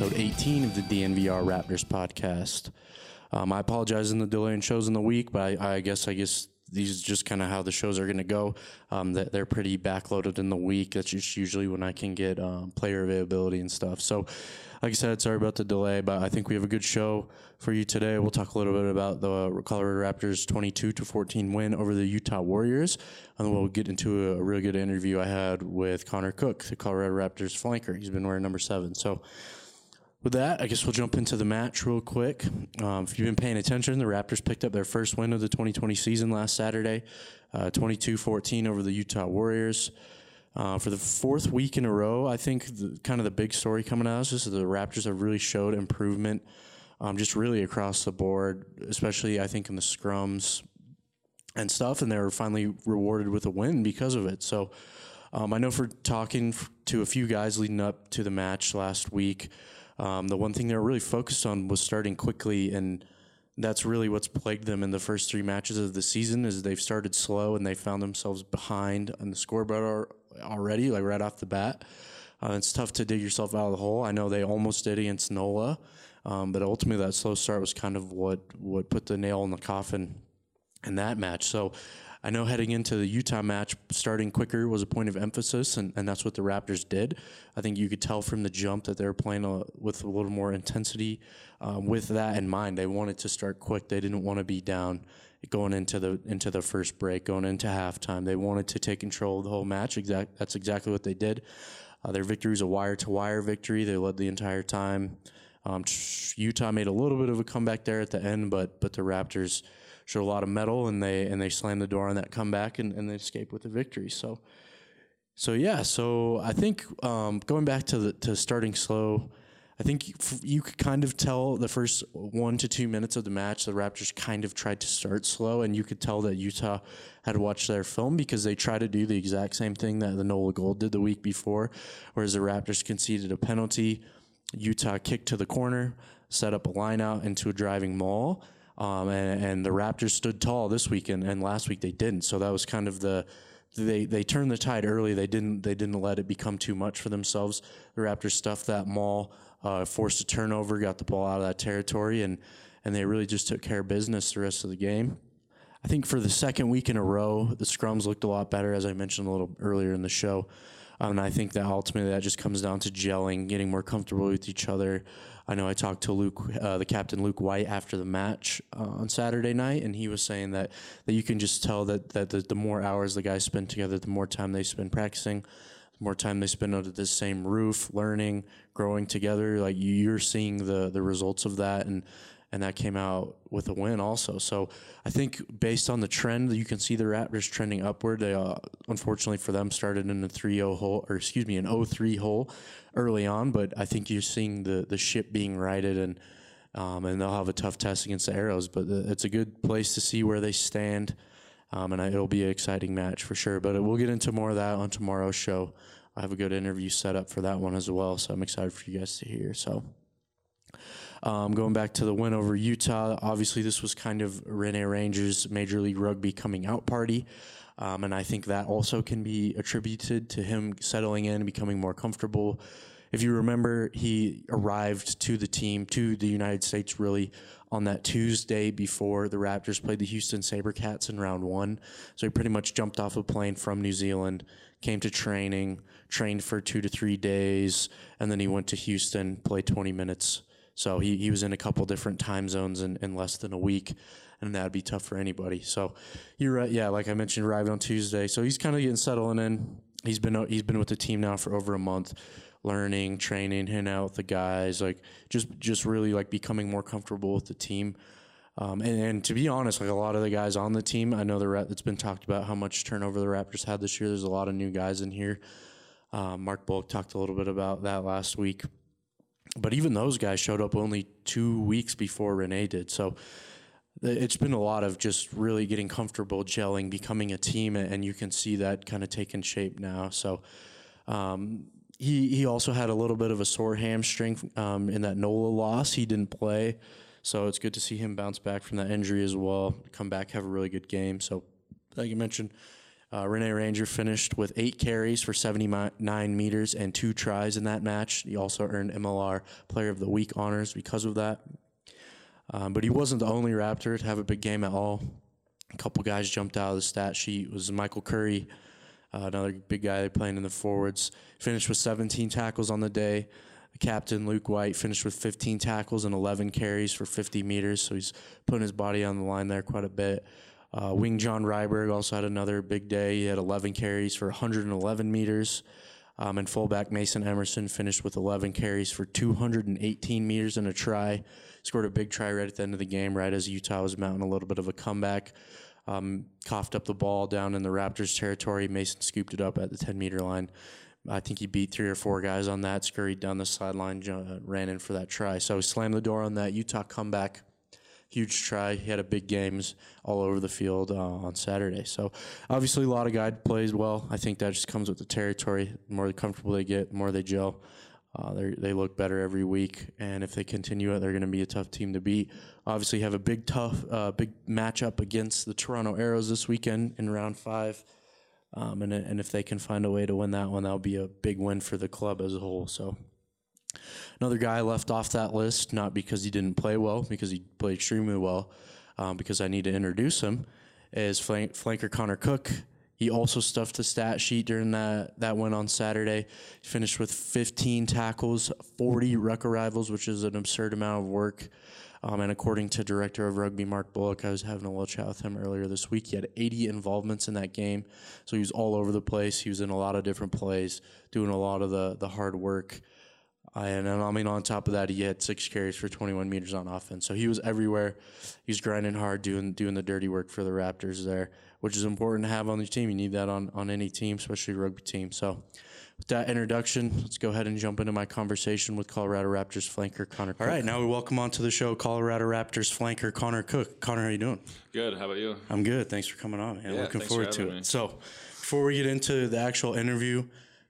episode 18 of the DNVR Raptors podcast. Um, I apologize in the delay in shows in the week, but I, I guess I guess these are just kind of how the shows are going to go. Um, that they're pretty backloaded in the week. That's just usually when I can get um, player availability and stuff. So, like I said, sorry about the delay, but I think we have a good show for you today. We'll talk a little bit about the Colorado Raptors 22 to 14 win over the Utah Warriors, and then we'll get into a, a really good interview I had with Connor Cook, the Colorado Raptors flanker. He's been wearing number seven. So, with that, I guess we'll jump into the match real quick. Um, if you've been paying attention, the Raptors picked up their first win of the 2020 season last Saturday, 22 14 over the Utah Warriors. Uh, for the fourth week in a row, I think the, kind of the big story coming out is the Raptors have really showed improvement um, just really across the board, especially I think in the scrums and stuff, and they were finally rewarded with a win because of it. So um, I know for talking to a few guys leading up to the match last week, um, the one thing they were really focused on was starting quickly, and that's really what's plagued them in the first three matches of the season. Is they've started slow and they found themselves behind on the scoreboard already, like right off the bat. Uh, it's tough to dig yourself out of the hole. I know they almost did against NOLA, um, but ultimately that slow start was kind of what what put the nail in the coffin in that match. So I know heading into the Utah match, starting quicker was a point of emphasis, and, and that's what the Raptors did. I think you could tell from the jump that they were playing a, with a little more intensity. Um, with that in mind, they wanted to start quick. They didn't want to be down going into the into the first break, going into halftime. They wanted to take control of the whole match. Exact, that's exactly what they did. Uh, their victory was a wire to wire victory. They led the entire time. Um, Utah made a little bit of a comeback there at the end, but but the Raptors showed a lot of mettle and they and they slammed the door on that comeback and, and they escaped with the victory. So so yeah, so I think um, going back to the to starting slow, I think f- you could kind of tell the first one to two minutes of the match, the Raptors kind of tried to start slow, and you could tell that Utah had watched their film because they tried to do the exact same thing that the NOLA Gold did the week before, whereas the Raptors conceded a penalty. Utah kicked to the corner, set up a line out into a driving maul, um, and, and the Raptors stood tall this week, and, and last week they didn't. So that was kind of the they they turned the tide early. They didn't they didn't let it become too much for themselves. The Raptors stuffed that maul, uh, forced a turnover, got the ball out of that territory, and and they really just took care of business the rest of the game. I think for the second week in a row, the scrums looked a lot better, as I mentioned a little earlier in the show. Um, and I think that ultimately that just comes down to gelling, getting more comfortable with each other. I know I talked to Luke, uh, the captain Luke White, after the match uh, on Saturday night, and he was saying that that you can just tell that that the, the more hours the guys spend together, the more time they spend practicing, the more time they spend under the same roof, learning, growing together. Like you, you're seeing the the results of that, and and that came out with a win also. So I think based on the trend, you can see the Raptors trending upward. They, uh, unfortunately for them, started in a 3-0 hole, or excuse me, an 0-3 hole early on. But I think you're seeing the the ship being righted, and um, and they'll have a tough test against the Arrows. But the, it's a good place to see where they stand, um, and I, it'll be an exciting match for sure. But we'll get into more of that on tomorrow's show. I have a good interview set up for that one as well, so I'm excited for you guys to hear. So. Um, going back to the win over Utah, obviously this was kind of Rene Ranger's Major League Rugby coming out party. Um, and I think that also can be attributed to him settling in, and becoming more comfortable. If you remember, he arrived to the team, to the United States, really on that Tuesday before the Raptors played the Houston Sabercats in round one. So he pretty much jumped off a plane from New Zealand, came to training, trained for two to three days, and then he went to Houston, played 20 minutes. So he, he was in a couple different time zones in, in less than a week, and that'd be tough for anybody. So you're right. Yeah, like I mentioned, arrived on Tuesday. So he's kind of getting settling in. He's been he's been with the team now for over a month, learning, training, hanging out with the guys, like just just really like becoming more comfortable with the team. Um, and, and to be honest, like a lot of the guys on the team, I know the Ra- it's been talked about how much turnover the Raptors had this year. There's a lot of new guys in here. Um, Mark Bullock talked a little bit about that last week. But even those guys showed up only two weeks before Rene did. So it's been a lot of just really getting comfortable, gelling, becoming a team, and you can see that kind of taking shape now. So um, he he also had a little bit of a sore hamstring um, in that NOLA loss. He didn't play, so it's good to see him bounce back from that injury as well. Come back, have a really good game. So, like you mentioned, uh, Rene Ranger finished with eight carries for 79 meters and two tries in that match. He also earned MLR Player of the Week honors because of that. Um, but he wasn't the only Raptor to have a big game at all. A couple guys jumped out of the stat sheet. It was Michael Curry, uh, another big guy playing in the forwards. Finished with 17 tackles on the day. Captain Luke White finished with 15 tackles and 11 carries for 50 meters. So he's putting his body on the line there quite a bit. Uh, Wing John Ryberg also had another big day. He had 11 carries for 111 meters. Um, and fullback Mason Emerson finished with 11 carries for 218 meters and a try. Scored a big try right at the end of the game, right as Utah was mounting a little bit of a comeback. Um, coughed up the ball down in the Raptors territory. Mason scooped it up at the 10 meter line. I think he beat three or four guys on that, scurried down the sideline, ran in for that try. So he slammed the door on that Utah comeback huge try. He had a big games all over the field uh, on Saturday. So obviously a lot of guy plays well. I think that just comes with the territory. The more comfortable they get, the more they gel. Uh, they look better every week, and if they continue it, they're going to be a tough team to beat. Obviously, have a big tough uh, big matchup against the Toronto Arrows this weekend in round five. Um, and and if they can find a way to win that one, that'll be a big win for the club as a whole. So Another guy left off that list, not because he didn't play well, because he played extremely well, um, because I need to introduce him, is flank, flanker Connor Cook. He also stuffed the stat sheet during that, that win on Saturday. He finished with 15 tackles, 40 ruck arrivals, which is an absurd amount of work. Um, and according to director of rugby Mark Bullock, I was having a little chat with him earlier this week. He had 80 involvements in that game, so he was all over the place. He was in a lot of different plays, doing a lot of the the hard work. Uh, and then, I mean, on top of that, he had six carries for 21 meters on offense. So he was everywhere. He's grinding hard, doing doing the dirty work for the Raptors there, which is important to have on the team. You need that on, on any team, especially a rugby team. So with that introduction, let's go ahead and jump into my conversation with Colorado Raptors flanker Connor Cook. All right, now we welcome onto the show Colorado Raptors flanker Connor Cook. Connor, how you doing? Good. How about you? I'm good. Thanks for coming on, man. Yeah, Looking thanks for forward to it. me. So, before we get into the actual interview,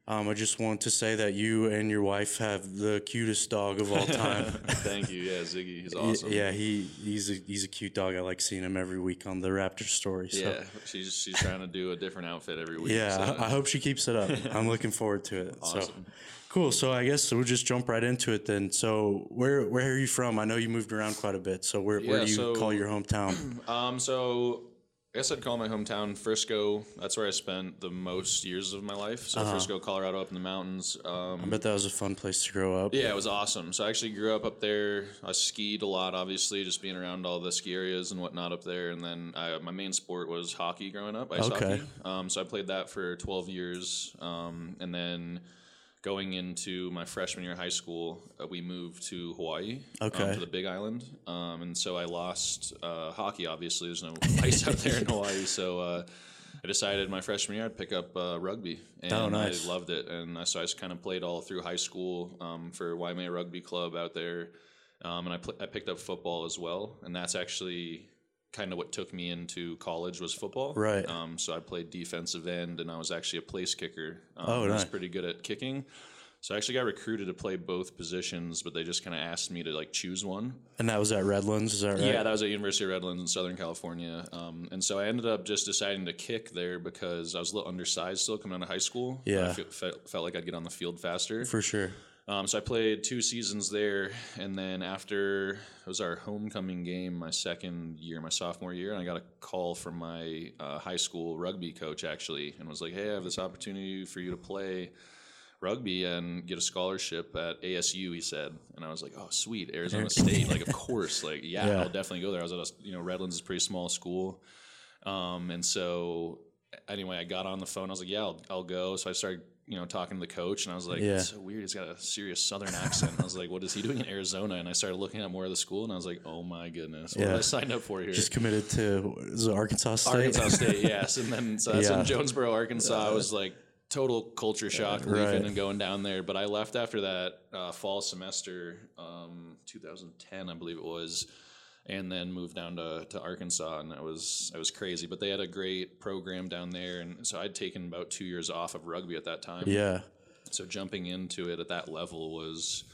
um, I just want to say that you and your wife have the cutest dog of all time. Thank you. Yeah, Ziggy. He's awesome. Yeah, he he's a he's a cute dog. I like seeing him every week on the Raptor story. So. Yeah. She's she's trying to do a different outfit every week. Yeah, so- I, hope she keeps it up. I'm looking forward to it. So Awesome. cool. So I guess we'll just jump right into it then. So where where are you from? I know you moved around quite a bit. So where, where do you so- call your hometown? Um. So I guess I'd call my hometown Frisco. That's where I spent the most years of my life. So Uh-huh. Frisco, Colorado, up in the mountains. Um, I bet that was a fun place to grow up. Yeah, it was awesome. So I actually grew up up there. I skied a lot, obviously, just being around all the ski areas and whatnot up there. And then I, my main sport was hockey growing up, ice Okay. hockey. Um, so I played that for 12 years. Um, and then going into my freshman year of high school, uh, we moved to Hawaii, Okay. um, to the Big Island. Um, and so I lost uh, hockey. Obviously, there's no ice out there in Hawaii. So uh, I decided my freshman year I'd pick up uh, rugby, and Oh, nice. I loved it. And I, so I just kind of played all through high school um, for Waimea Rugby Club out there, um, and I, pl- I picked up football as well. And that's actually kind of what took me into college was football. Right. Um, so I played defensive end, and I was actually a place kicker. Um, Oh, I was pretty good at kicking. So I actually got recruited to play both positions, but they just kind of asked me to like choose one. And that was at Redlands, is that right? Yeah, that was at University of Redlands in Southern California. Um, and so I ended up just deciding to kick there because I was a little undersized still coming out of high school. Yeah. I fe- felt, felt like I'd get on the field faster. for sure. Um, so I played two seasons there, and then after it was our homecoming game, my second year, my sophomore year, and I got a call from my uh, high school rugby coach actually, and was like, "Hey, I have this opportunity for you to play rugby and get a scholarship at ASU." He said, and I was like, "Oh, sweet, Arizona State! like, of course, like, yeah, Yeah. I'll definitely go there." I was at a, you know, Redlands is a pretty small school, um, and so anyway, I got on the phone. I was like, "Yeah, I'll, I'll go." So I started, you know, talking to the coach, and I was like, Yeah. "It's so weird. He's got a serious Southern accent." I was like, "What is he doing in Arizona?" And I started looking at more of the school, and I was like, "Oh my goodness, what Yeah. did I sign up for here?" Just committed to Arkansas State. Arkansas State, yes. And then so that's Yeah. in Jonesboro, Arkansas. I was like total culture shock leaving Right. and going down there. But I left after that uh, fall semester, um, 2010, I believe it was, and then moved down to, to Arkansas, and that was that was crazy. But they had a great program down there, and so I'd taken about two years off of rugby at that time. yeah. So jumping into it at that level was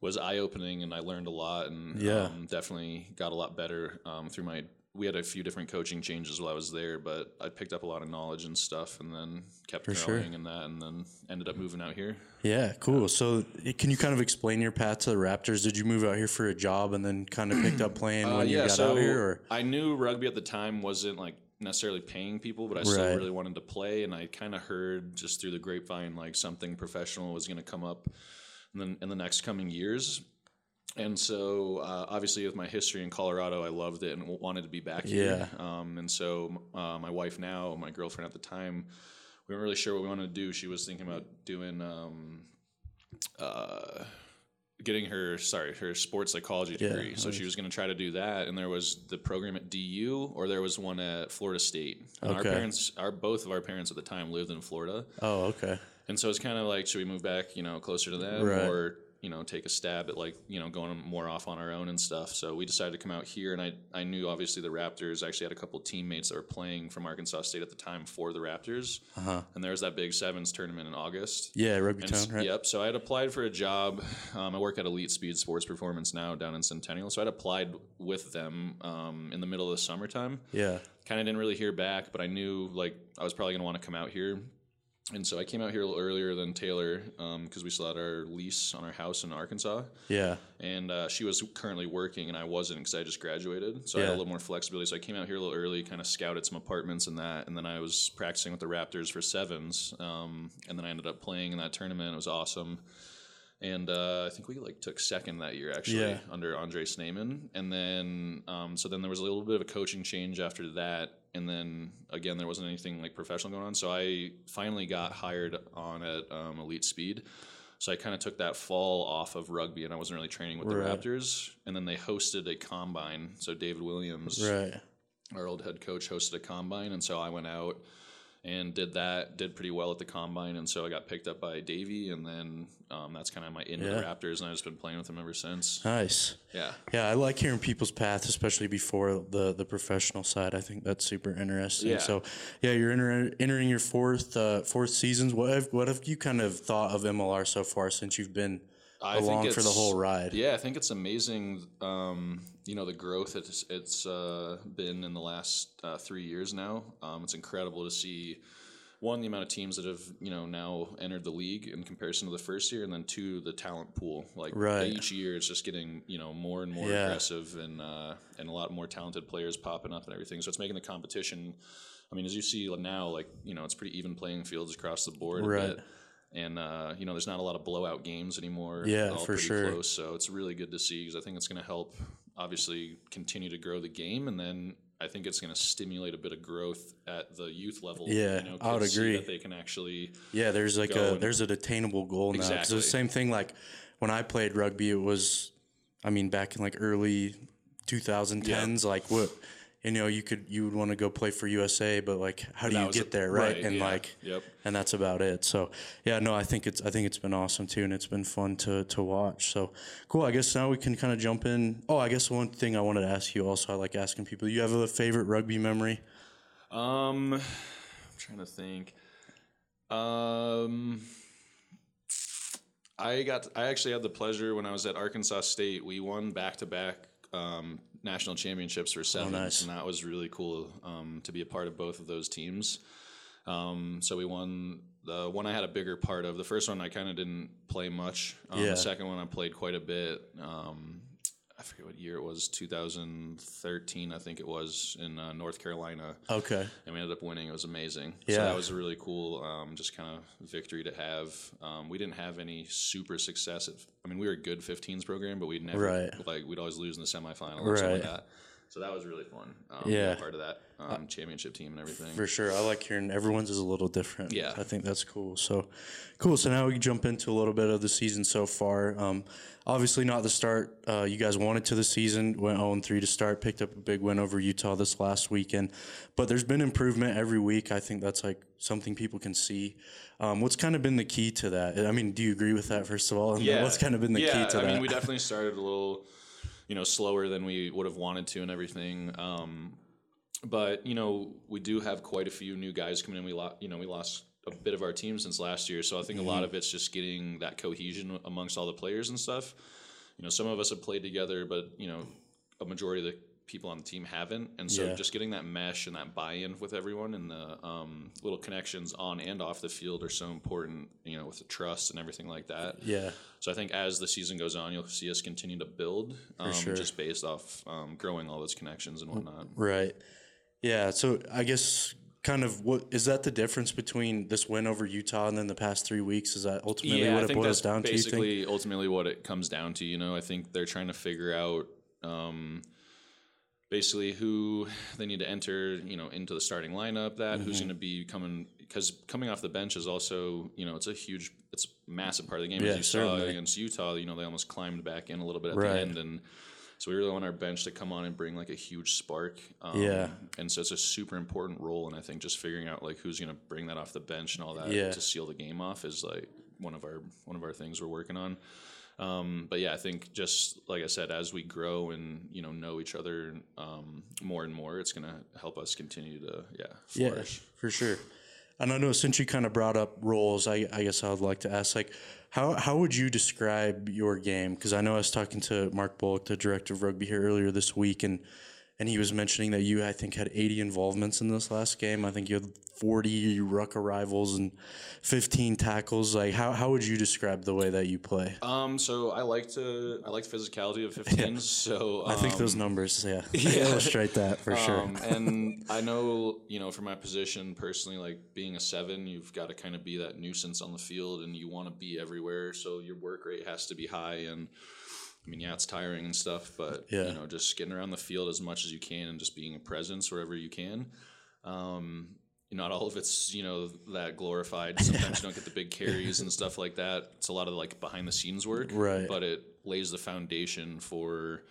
was eye opening, and I learned a lot, and Yeah. um, definitely got a lot better um, through my. We had a few different coaching changes while I was there, but I picked up a lot of knowledge and stuff, and then kept For growing sure. in that, and then ended up moving out here. Yeah, cool. So, eh, can you kind of explain your path to the Raptors? Did you move out here for a job and then kind of picked up playing Uh, when you got out here? Or I knew rugby at the time wasn't like necessarily paying people, but I still Right. really wanted to play, and I kind of heard just through the grapevine like something professional was going to come up in the, in the next coming years. And so, uh, obviously, with my history in Colorado, I loved it and wanted to be back here. Um, and so, uh, my wife now, my girlfriend at the time, we weren't really sure what we wanted to do. She was thinking about doing um, uh, getting her sorry her sports psychology degree. Yeah, so she was going to try to do that, and there was the program at DU or there was one at Florida State. And our parents, our both of our parents at the time lived in Florida, oh, okay, and so it's kind of like, should we move back, you know, closer to them, Right. or you know, take a stab at like you know going more off on our own and stuff. So we decided to come out here, and I I knew obviously the Raptors. Actually had a couple teammates that were playing from Arkansas State at the time for the Raptors, uh-huh. and there was that big sevens tournament in August. yeah, Rugby And Town, right? Yep. So I had applied for a job. Um, I work at Elite Speed Sports Performance now down in Centennial. So I'd applied with them um, in the middle of the summertime. Yeah, Kind of didn't really hear back, but I knew like I was probably going to want to come out here. And so I came out here a little earlier than Taylor because we still had our lease on our house in Arkansas. yeah, And uh, she was currently working, and I wasn't because I just graduated. So I had a little more flexibility. So I came out here a little early, kind of scouted some apartments and that. And then I was practicing with the Raptors for sevens. Um, and then I ended up playing in that tournament. It was awesome. And uh, I think we like took second that year actually Yeah. under Andre Snyman. And then um, so then there was a little bit of a coaching change after that. And then again, there wasn't anything like professional going on. So I finally got hired on at um, Elite Speed. So I kind of took that fall off of rugby, and I wasn't really training with Right. the Raptors. And then they hosted a combine. So David Williams, right. our old head coach, hosted a combine, and so I went out and did that. Did pretty well at the combine, and so I got picked up by Davey, and then um, that's kind of my the Yeah. Raptors, and I've just been playing with them ever since. Nice. Yeah. Yeah, I like hearing people's path, especially before the the professional side. I think that's super interesting. Yeah. So, yeah, you're enter, entering your fourth uh, fourth seasons. What have, what have you kind of thought of MLR so far since you've been I think along for the whole ride? Yeah, I think it's amazing. Um, you know, the growth it's it's uh, been in the last uh, three years now. Um, it's incredible to see. One, the amount of teams that have you know now entered the league in comparison to the first year, and then two, the talent pool. Like Right. each year, it's just getting you know more and more Yeah. aggressive, and uh, and a lot more talented players popping up and everything. So it's making the competition. I mean, as you see now, like you know, it's pretty even playing fields across the board. Right. And uh, you know, there's not a lot of blowout games anymore. Yeah, all for pretty sure. Close, so it's really good to see because I think it's going to help, obviously, continue to grow the game, and then I think it's going to stimulate a bit of growth at the youth level. Yeah, you know, I would agree. that they can actually. Yeah, there's like a and- there's an attainable goal now. Exactly. the same thing like when I played rugby, it was, I mean, back in like early 2010s, like what, you know, you could you would want to go play for USA, but like how do you get a- there, right? right, And yeah, like, yep. and that's about it. So yeah, no, I think it's I think it's been awesome too, and it's been fun to to watch. So cool. I guess now we can kind of jump in. Oh, I guess one thing I wanted to ask you also, I like asking people. You have a favorite rugby memory? Um, I'm trying to think. Um, I got. I actually had the pleasure when I was at Arkansas State. We won back to back national championships for sevens, Oh, nice. and that was really cool um, to be a part of both of those teams. Um, so we won the one I had a bigger part of. The first one I kind of didn't play much. Um, Yeah. The second one I played quite a bit. Um, forget what year it was. 2013, I think it was in uh, North Carolina Okay. and we ended up winning. It was amazing. Yeah. So that was a really cool, um, just kind of victory to have. Um, we didn't have any super success. At, I mean, we were a good 15s program, but we'd never Right. like we'd always lose in the semifinal or something like that. So that was really fun. Um, Yeah. part of that um, championship team and everything. For sure. I like hearing everyone's is a little different. Yeah. I think that's cool. So cool. So now we can jump into a little bit of the season so far. Um, obviously not the start uh, you guys wanted to the season. Went 0 3 to start, picked up a big win over Utah this last weekend. But there's been improvement every week. I think that's like something people can see. Um, what's kind of been the key to that? I mean, do you agree with that first of all? And What's kind of been the yeah, key to I that? I mean, we definitely started a little, you know, slower than we would have wanted to and everything. Um, but you know, we do have quite a few new guys coming in. We lost, you know, we lost a bit of our team since last year, so I think a Mm-hmm. lot of it's just getting that cohesion amongst all the players and stuff. You know, some of us have played together, but you know, a majority of the people on the team haven't, and so Yeah. just getting that mesh and that buy-in with everyone and the um, little connections on and off the field are so important. You know, with the trust and everything like that. yeah. So I think as the season goes on, you'll see us continue to build, um, sure. just based off um, growing all those connections and whatnot. Right. Yeah. So I guess kind of what is that the difference between this win over Utah and then the past three weeks? Is that ultimately yeah, what it boils down to? Basically ultimately what it comes down to. You know, I think they're trying to figure out um, basically who they need to enter. You know, into the starting lineup. That who's Mm-hmm. going to be coming because coming off the bench is also you know it's a huge, it's a massive part of the game. Yeah, As you saw against Utah, you know they almost climbed back in a little bit at Right. the end and. So we really want our bench to come on and bring like a huge spark. Um, Yeah. And so it's a super important role, and I think just figuring out like who's going to bring that off the bench and all that Yeah. to seal the game off is like one of our one of our things we're working on. Um, but yeah, I think just like I said, as we grow and you know know each other um, more and more, it's going to help us continue to yeah Yeah, flourish. for sure. And I know since you kind of brought up roles, I, I guess I would like to ask, like, how how would you describe your game? Because I know I was talking to Mark Bullock, the director of rugby here earlier this week, and and he was mentioning that you, I think, had 80 involvements in this last game. I think you had 40 ruck arrivals and 15 tackles. Like, how how would you describe the way that you play? Um, so I like to I like the physicality of 15s. So um, I think those numbers, yeah, illustrate that for sure. Um, and I know, you know, for my position personally, like being a seven, you've got to kind of be that nuisance on the field and you want to be everywhere. So your work rate has to be high. And I mean, yeah, it's tiring and stuff, but, Yeah. you know, just getting around the field as much as you can and just being a presence wherever you can. Um, not all of it's, you know, that glorified. Sometimes you don't get the big carries and stuff like that. It's a lot of like behind the scenes work. Right. But it lays the foundation for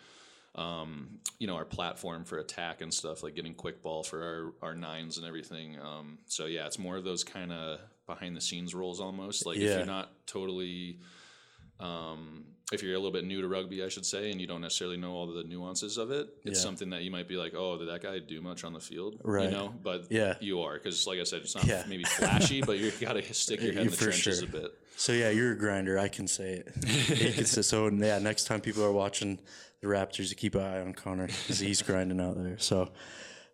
um, you know, our platform for attack and stuff, like getting quick ball for our, our nines and everything. Um, so yeah, it's more of those kind of behind the scenes roles almost. Like if you're not totally, um, if you're a little bit new to rugby, I should say, and you don't necessarily know all the nuances of it, it's Yeah. something that you might be like, oh, did that guy do much on the field? Right. You know, but Yeah. you are because, like I said, it's not Yeah. maybe flashy, but you've got to stick your head in the trenches sure. a bit. So yeah, you're a grinder. I can say it. Can say, so yeah, next time people are watching the Raptors, you keep an eye on Connor because he's grinding out there. So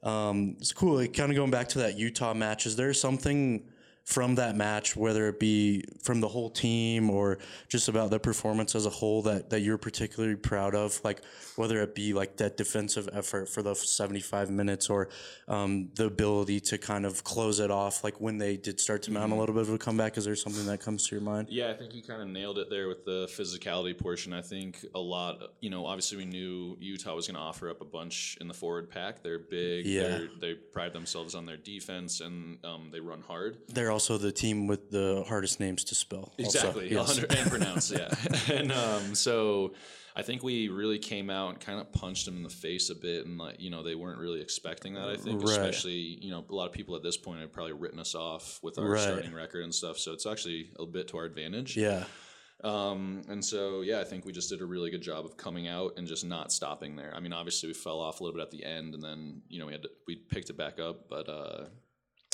um, it's cool. Like, kind of going back to that Utah match. Is there something from that match, whether it be from the whole team or just about the performance as a whole, that that you're particularly proud of? Like whether it be like that defensive effort for the 75 minutes or um, the ability to kind of close it off, like when they did start to mount a little bit of a comeback. Is there something that comes to your mind? Yeah, I think you kind of nailed it there with the physicality portion. I think a lot, you know, obviously we knew Utah was going to offer up a bunch in the forward pack. They're big. Yeah. They're, they pride themselves on their defense and um, they run hard. They're also the team with the hardest names to spell. also. Exactly, Yes. 100 and pronounce, yeah. and um, so I think we really came out and kind of punched them in the face a bit, and like you know they weren't really expecting that. I think, Right. especially you know a lot of people at this point have probably written us off with our Right. starting record and stuff. So it's actually a bit to our advantage. Yeah. Um, and so, yeah, I think we just did a really good job of coming out and just not stopping there. I mean, obviously we fell off a little bit at the end, and then you know we had to, we picked it back up, but uh,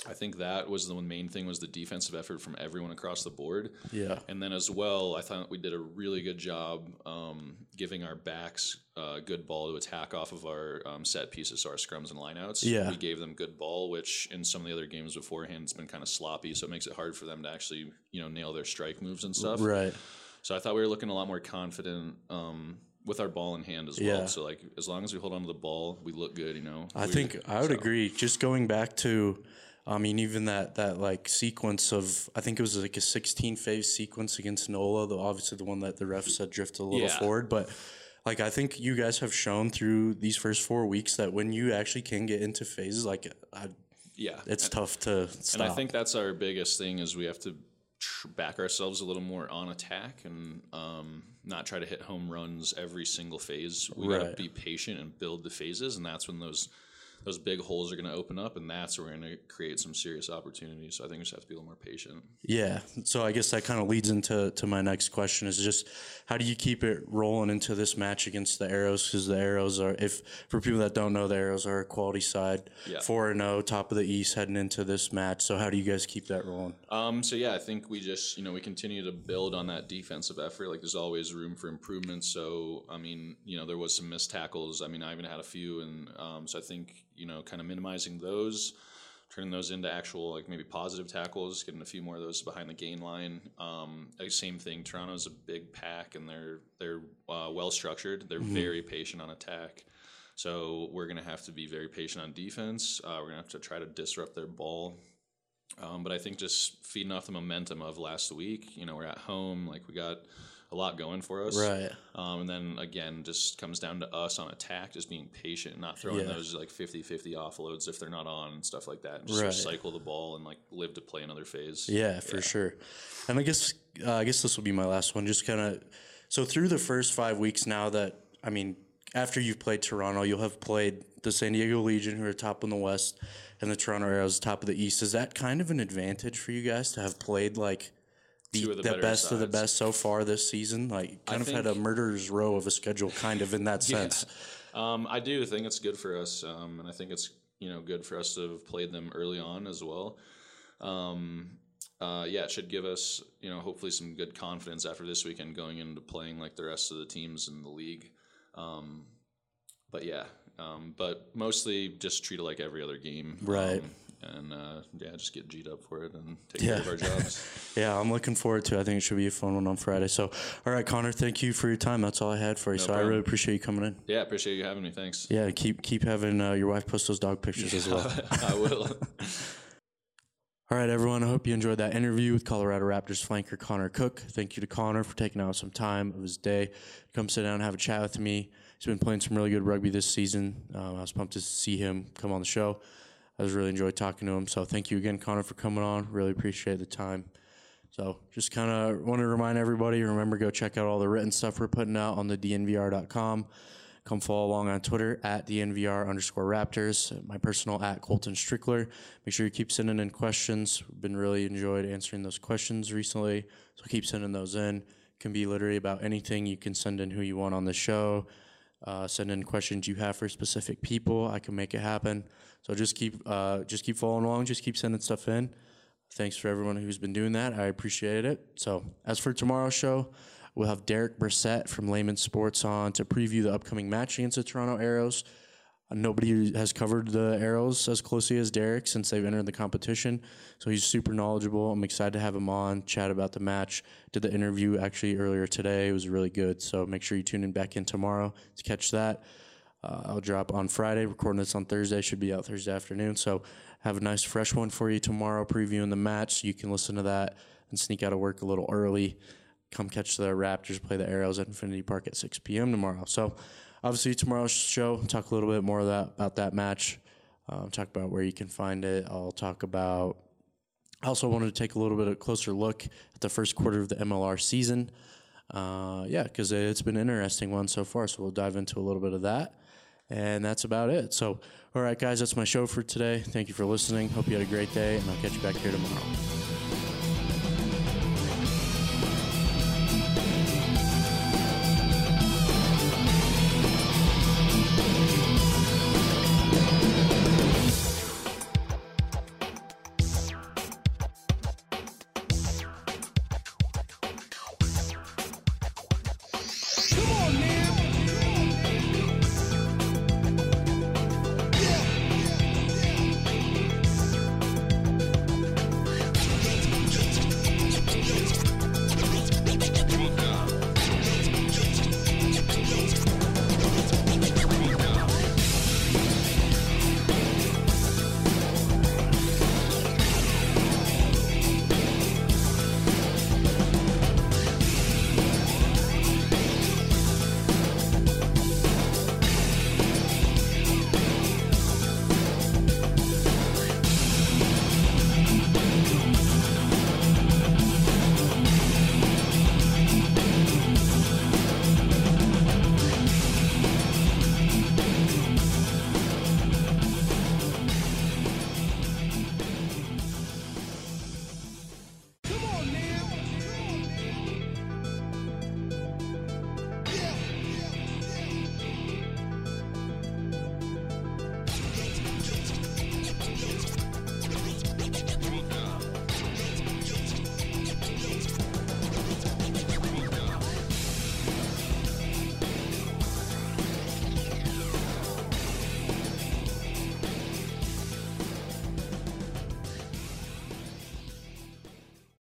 I think that was the main thing was the defensive effort from everyone across the board. Yeah. And then as well, I thought we did a really good job um, giving our backs uh, good ball to attack off of our um, set pieces, so our scrums and lineouts. Yeah. We gave them good ball, which in some of the other games beforehand, it's been kind of sloppy, so it makes it hard for them to actually, you know, nail their strike moves and stuff. Right. So I thought we were looking a lot more confident um, with our ball in hand as Yeah. well. So like as long as we hold on to the ball, we look good. You know. I We- think I would so- agree. Just going back to, I mean, even that that like sequence of, I think it was like a 16 phase sequence against Nola. The obviously the one that the ref said drifted a little Yeah. forward, but like I think you guys have shown through these first four weeks that when you actually can get into phases, like I, Yeah. it's tough to stop. And I think that's our biggest thing is we have to back ourselves a little more on attack and um, not try to hit home runs every single phase. We got to be patient and build the phases, and that's when those those big holes are going to open up, and that's where we're going to create some serious opportunities. So I think we just have to be a little more patient. Yeah. So I guess that kind of leads into to my next question is just how do you keep it rolling into this match against the Arrows? Because the Arrows are, if for people that don't know, the Arrows are a quality side, Yeah. four and zero, top of the East heading into this match. So how do you guys keep that rolling? Um, so yeah, I think we just you know we continue to build on that defensive effort. Like there's always room for improvement. So I mean you know there was some missed tackles. I mean I even had a few, and um, so I think you know kind of minimizing those, turning those into actual like maybe positive tackles, getting a few more of those behind the gain line. Um, same thing. Toronto's a big pack, and they're they're uh, well structured. They're very patient on attack. So we're gonna have to be very patient on defense. Uh, we're gonna have to try to disrupt their ball. Um, but I think just feeding off the momentum of last week, you know, we're at home, like we got a lot going for us. Right. Um, and then again, just comes down to us on attack, just being patient, and not throwing Yeah. those like 50 50 offloads if they're not on and stuff like that. And just Right. recycle the ball and like live to play another phase. Yeah, for sure. And I guess uh, I guess this will be my last one. Just kind of so through the first five weeks now that I mean, after you've played Toronto, you'll have played the San Diego Legion, who are top in the West, and the Toronto Arrows, top of the East. Is that kind of an advantage for you guys to have played like the, the the best of the best so far this season? Like, kind of had a murderer's row of a schedule, kind of in that sense. Um, I do think it's good for us, um, and I think it's you know good for us to have played them early on as well. Um, uh, yeah, it should give us you know hopefully some good confidence after this weekend going into playing like the rest of the teams in the league. Um, but yeah, um, but mostly just treat it like every other game, Right. And uh, yeah, just get G'd up for it and take care of our jobs. Yeah, I'm looking forward to. it. I think it should be a fun one on Friday. So, all right, Connor, thank you for your time. That's all I had for you. so I really appreciate you coming in. yeah, appreciate you having me. Thanks. Yeah, keep keep having uh, your wife post those dog pictures as well. I will. All right, everyone. I hope you enjoyed that interview with Colorado Raptors flanker Connor Cook. Thank you to Connor for taking out some time of his day to come sit down and have a chat with me. He's been playing some really good rugby this season. Um, I was pumped to see him come on the show. I was really enjoyed talking to him. So thank you again, Connor, for coming on. Really appreciate the time. So just kind of want to remind everybody, remember, go check out all the written stuff we're putting out on the dnvr.com. Come follow along on Twitter at dnvr underscore raptors. My personal at Colton Strickler. Make sure you keep sending in questions. We've been really enjoyed answering those questions recently. So keep sending those in. Can be literally about anything. You can send in who you want on the show. Uh, send in questions you have for specific people. I can make it happen. So just keep uh, just keep following along. Just keep sending stuff in. Thanks for everyone who's been doing that. I appreciate it. So, as for tomorrow's show, we'll have Derek Brissett from Layman Sports on to preview the upcoming match against the Toronto Arrows. Nobody has covered the Arrows as closely as Derek since they've entered the competition. So, he's super knowledgeable. I'm excited to have him on, chat about the match. Did the interview actually earlier today. It was really good. So, make sure you tune in back in tomorrow to catch that. Uh, I'll drop on Friday. Recording this on Thursday. Should be out Thursday afternoon. So have a nice fresh one for you tomorrow, previewing the match. You can listen to that and sneak out of work a little early. Come catch the Raptors play the Arrows at Infinity Park at 6 p.m. tomorrow. So obviously tomorrow's show, talk a little bit more that, about that match. Um, talk about where you can find it. I'll talk about. I also wanted to take a little bit of closer look at the first quarter of the MLR season. Uh, yeah, because it's been an interesting one so far. So we'll dive into a little bit of that. And that's about it. So, all right, guys, that's my show for today. Thank you for listening. Hope you had a great day, and I'll catch you back here tomorrow.